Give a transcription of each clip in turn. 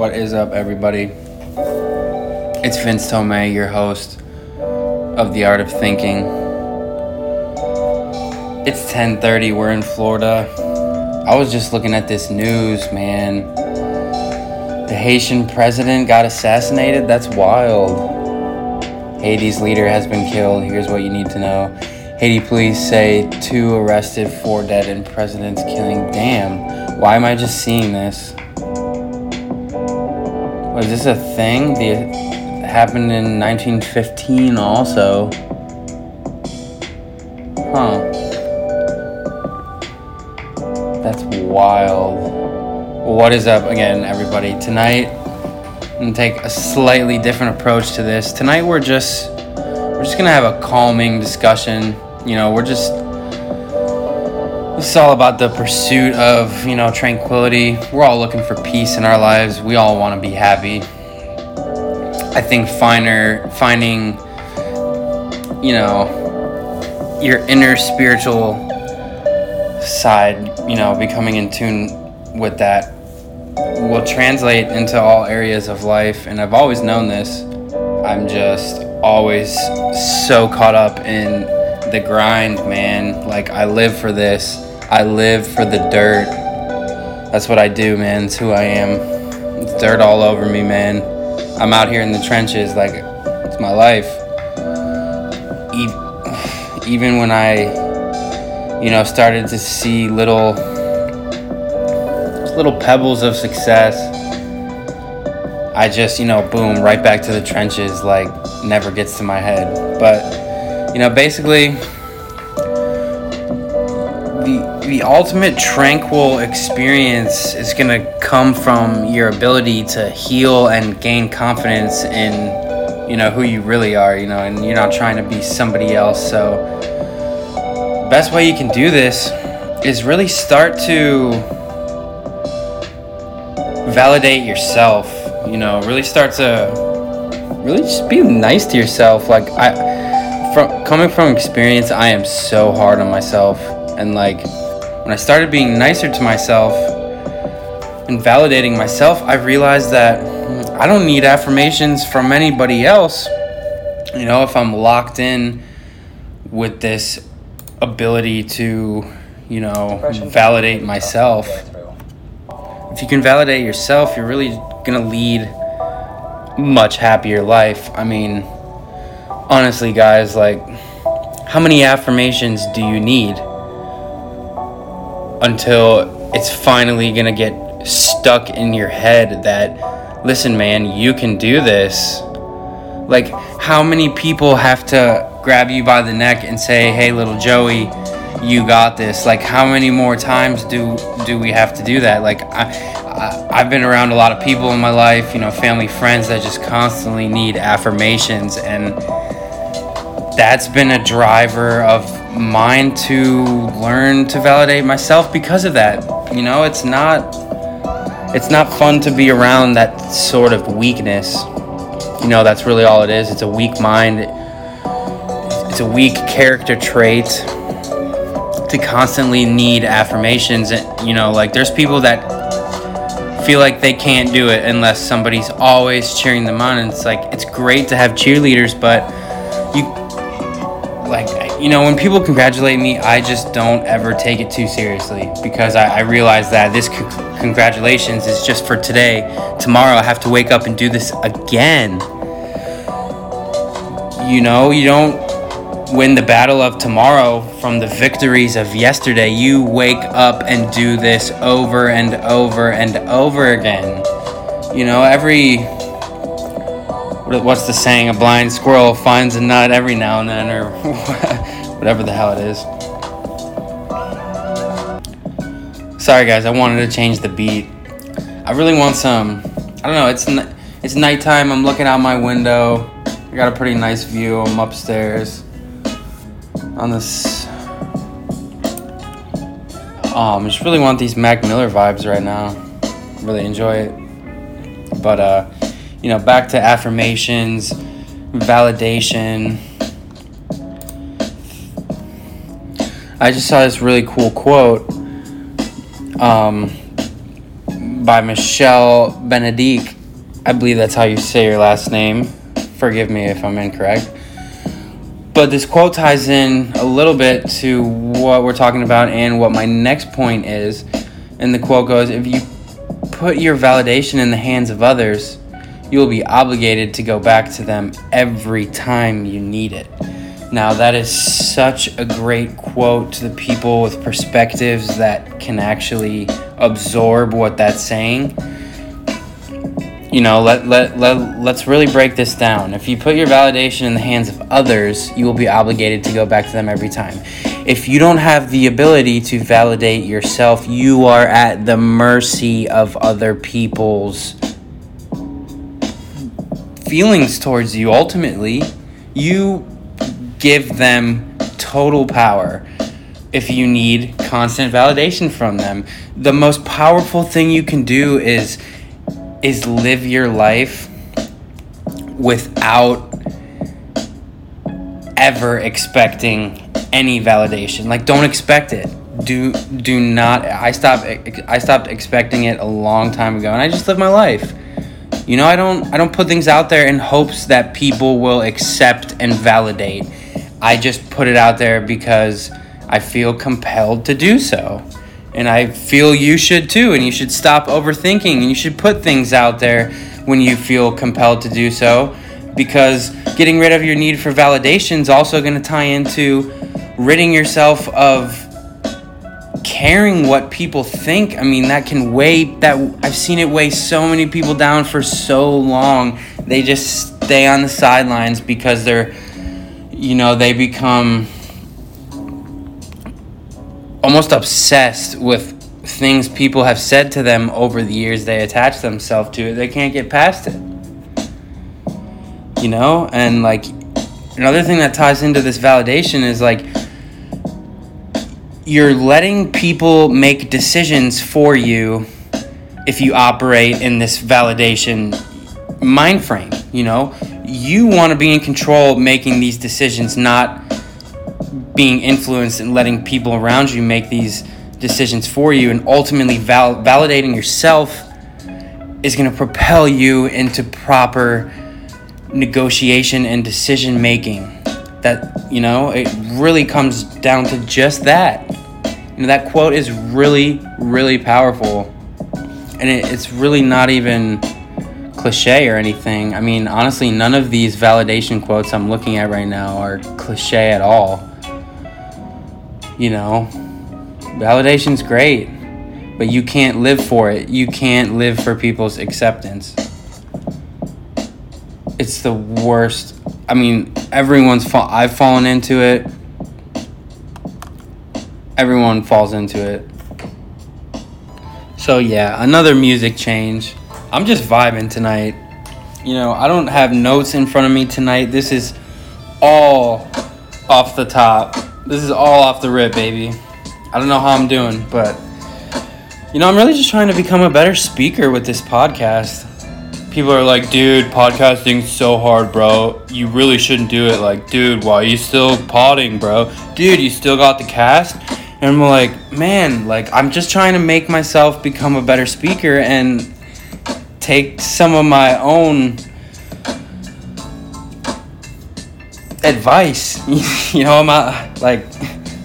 What is up, everybody? It's Vince Tomei, your host of The Art of Thinking. It's 10:30. We're in Florida. I was just looking at this news, man. The Haitian president got assassinated. That's wild. Haiti's leader has been killed. Here's what you need to know. Haiti police say two arrested, four dead in president's killing. Damn. Why am I just seeing this? Was this a thing? The happened in 1915 also. Huh. That's wild. What is up again, everybody? Tonight, I'm gonna take a slightly different approach to this. Tonight, we're just we're just gonna have a calming discussion. You know, we're just it's all about the pursuit of you know tranquility. We're all looking for peace in our lives. We all want to be happy. I think finer finding you know your inner spiritual side, you know, becoming in tune with that will translate into all areas of life. And I've always known this. I'm just always so caught up in the grind, man. Like, I live for this. I live for the dirt. That's what I do, man. It's who I am. It's dirt all over me, man. I'm out here in the trenches. Like, it's my life. Even when I, you know, started to see little, little pebbles of success, I just, you know, boom, right back to the trenches. Like, never gets to my head. But, you know, basically, the ultimate tranquil experience is gonna come from your ability to heal and gain confidence in you know who you really are you know and you're not trying to be somebody else. So best way you can do this is really start to validate yourself you know really start to really just be nice to yourself. Like i from coming from experience i am so hard on myself and like when I started being nicer to myself and validating myself, I realized that mm, I don't need affirmations from anybody else. You know, if I'm locked in with this ability to, you know, validate myself, if you can validate yourself, you're really gonna lead much happier life. I mean, honestly, guys, like, how many affirmations do you need? Until it's finally gonna get stuck in your head that listen man you can do this. Like how many people have to grab you by the neck and say hey little joey you got this. Like how many more times do do we have to do that? Like I, I i've been around a lot of people in my life you know family friends that just constantly need affirmations and that's been a driver of mine to learn to validate myself because of that. You know, it's not it's not fun to be around that sort of weakness. You know, that's really all it is. It's a weak mind. It's a weak character trait to constantly need affirmations and you know, like there's people that feel like they can't do it unless somebody's always cheering them on and it's like it's great to have cheerleaders, but you like you know when people congratulate me i just don't ever take it too seriously because i, I realize that this c- congratulations is just for today. Tomorrow i have to wake up and do this again. You know you don't win the battle of tomorrow from the victories of yesterday. You wake up and do this over and over and over again. You know every what's the saying? A blind squirrel finds a nut every now and then, or whatever the hell it is. Sorry, guys, I wanted to change the beat. I really want some. I don't know. It's it's nighttime. I'm looking out my window. I got a pretty nice view. I'm upstairs on this. Um, I just really want these Mac Miller vibes right now. Really enjoy it. But uh you know, back to affirmations, validation. I just saw this really cool quote um, by Michelle Benedict. I believe that's how you say your last name. Forgive me if I'm incorrect. But this quote ties in a little bit to what we're talking about and what my next point is. And the quote goes If you put your validation in the hands of others, you will be obligated to go back to them every time you need it. Now, that is such a great quote to the people with perspectives that can actually absorb what that's saying. You know, let, let, let, let's really break this down. If you put your validation in the hands of others, you will be obligated to go back to them every time. If you don't have the ability to validate yourself, you are at the mercy of other people's feelings towards you. Ultimately, you give them total power if you need constant validation from them. The most powerful thing you can do is is live your life without ever expecting any validation. Like don't expect it. Do do not I stopped I stopped expecting it a long time ago and I just live my life. You know, I don't I don't put things out there in hopes that people will accept and validate. I just put it out there because I feel compelled to do so. And I feel you should too. And you should stop overthinking and you should put things out there when you feel compelled to do so. Because getting rid of your need for validation is also going to tie into ridding yourself of caring what people think. I mean, that can weigh that I've seen it weigh so many people down for so long. They just stay on the sidelines because they're you know, they become almost obsessed with things people have said to them over the years. They attach themselves to it. They can't get past it. You know? And like another thing that ties into this validation is like you're letting people make decisions for you if you operate in this validation mind frame, you know? you want to be in control making these decisions, not being influenced and letting people around you make these decisions for you, and ultimately val- validating yourself is going to propel you into proper negotiation and decision making. That, you know, it really comes down to just that. You know, that quote is really, really powerful. And it, it's really not even cliche or anything. I mean, honestly, none of these validation quotes I'm looking at right now are cliche at all. You know, validation's great, but you can't live for it. You can't live for people's acceptance. It's the worst. I mean, everyone's fall. I've fallen into it. Everyone falls into it. So yeah, another music change. I'm just vibing tonight. You know, I don't have notes in front of me tonight. This is all off the top. This is all off the rip, baby. I don't know how I'm doing, but you know, I'm really just trying to become a better speaker with this podcast. People are like, dude, podcasting's so hard, bro. You really shouldn't do it. Like, dude, why are you still potting, bro? Dude, you still got the cast? And I'm like, man, like, I'm just trying to make myself become a better speaker and take some of my own advice. you know, I'm not, like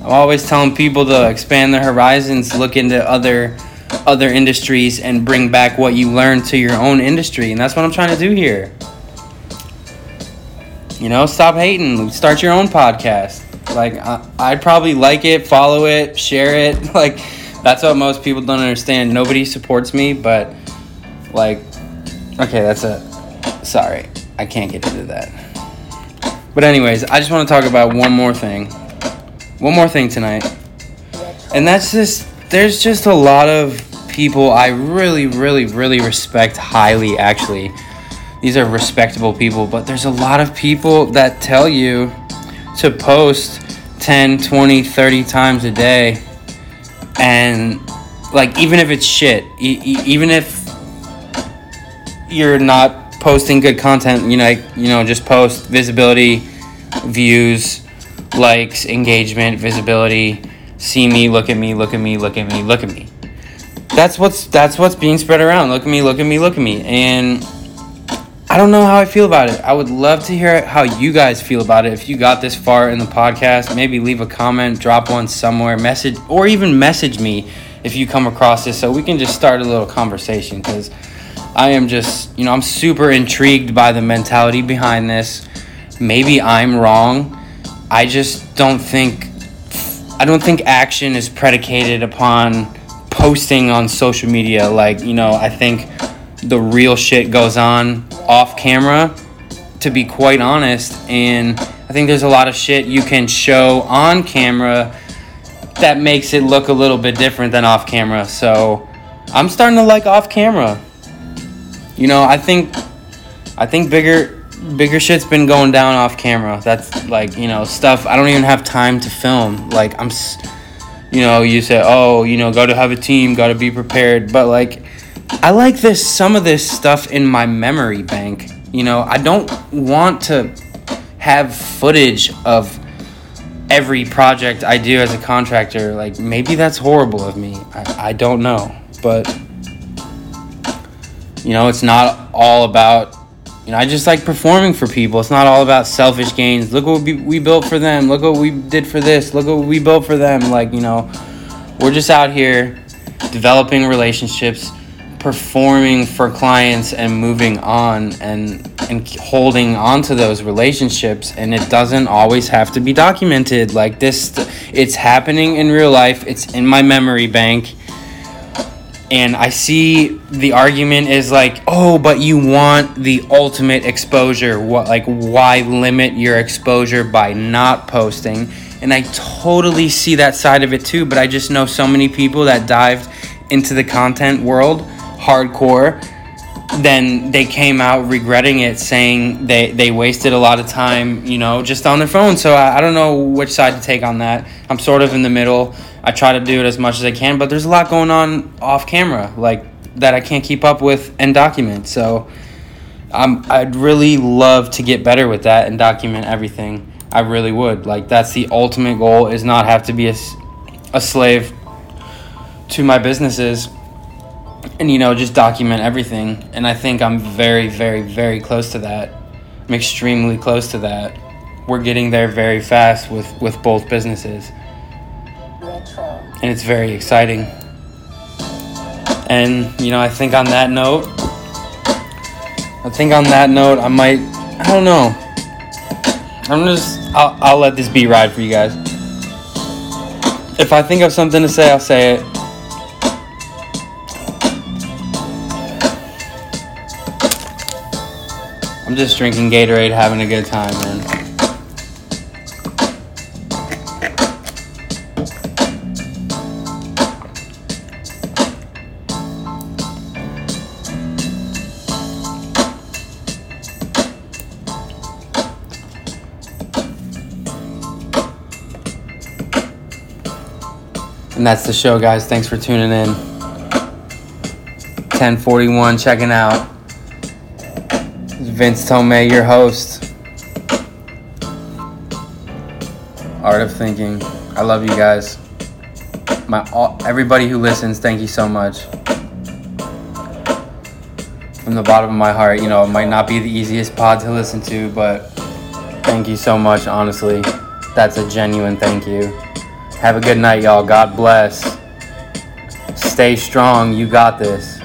I'm always telling people to expand their horizons, look into other other industries and bring back what you learned to your own industry, and that's what I'm trying to do here. You know, stop hating. Start your own podcast. Like I, I'd probably like it, follow it, share it. Like that's what most people don't understand. Nobody supports me, but like Okay, that's it. Sorry, I can't get into that. But, anyways, I just want to talk about one more thing. One more thing tonight. And that's just, there's just a lot of people I really, really, really respect highly, actually. These are respectable people, but there's a lot of people that tell you to post 10, 20, 30 times a day. And, like, even if it's shit, e- e- even if you're not posting good content, you know, you know, just post visibility, views, likes, engagement, visibility. See me, look at me, look at me, look at me, look at me. That's what's that's what's being spread around. Look at me, look at me, look at me. And I don't know how I feel about it. I would love to hear how you guys feel about it. If you got this far in the podcast, maybe leave a comment, drop one somewhere, message, or even message me if you come across this so we can just start a little conversation because I am just, you know, I'm super intrigued by the mentality behind this. Maybe I'm wrong. I just don't think I don't think action is predicated upon posting on social media like, you know, I think the real shit goes on off camera to be quite honest and I think there's a lot of shit you can show on camera that makes it look a little bit different than off camera. So I'm starting to like off camera. You know, I think I think bigger bigger shit's been going down off camera. That's like, you know, stuff I don't even have time to film. Like I'm you know, you say, "Oh, you know, got to have a team, got to be prepared." But like I like this some of this stuff in my memory bank. You know, I don't want to have footage of every project I do as a contractor. Like maybe that's horrible of me. I, I don't know. But you know, it's not all about you know, I just like performing for people. It's not all about selfish gains. Look what we, we built for them. Look what we did for this. Look what we built for them. Like, you know, we're just out here developing relationships, performing for clients and moving on and and holding on to those relationships and it doesn't always have to be documented like this it's happening in real life it's in my memory bank and I see the argument is like, oh, but you want the ultimate exposure. What like why limit your exposure by not posting? And I totally see that side of it too, but I just know so many people that dived into the content world hardcore then they came out regretting it saying they, they wasted a lot of time you know just on their phone so I, I don't know which side to take on that i'm sort of in the middle I try to do it as much as I can, but there's a lot going on off camera, like that I can't keep up with and document. So I'm, I'd really love to get better with that and document everything. I really would. Like that's the ultimate goal is not have to be a, a slave to my businesses and you know just document everything and I think I'm very very very close to that. I'm extremely close to that. We're getting there very fast with with both businesses and it's very exciting. And you know, I think on that note, I think on that note, I might, I don't know. I'm just, I'll, I'll let this be ride for you guys. If I think of something to say, I'll say it. Just drinking Gatorade, having a good time, man. And that's the show, guys. Thanks for tuning in. 1041 checking out. Vince Tomei, your host. Art of Thinking. I love you guys. My all, everybody who listens, thank you so much. From the bottom of my heart, you know, it might not be the easiest pod to listen to, but thank you so much, honestly. That's a genuine thank you. Have a good night, y'all. God bless. Stay strong. You got this.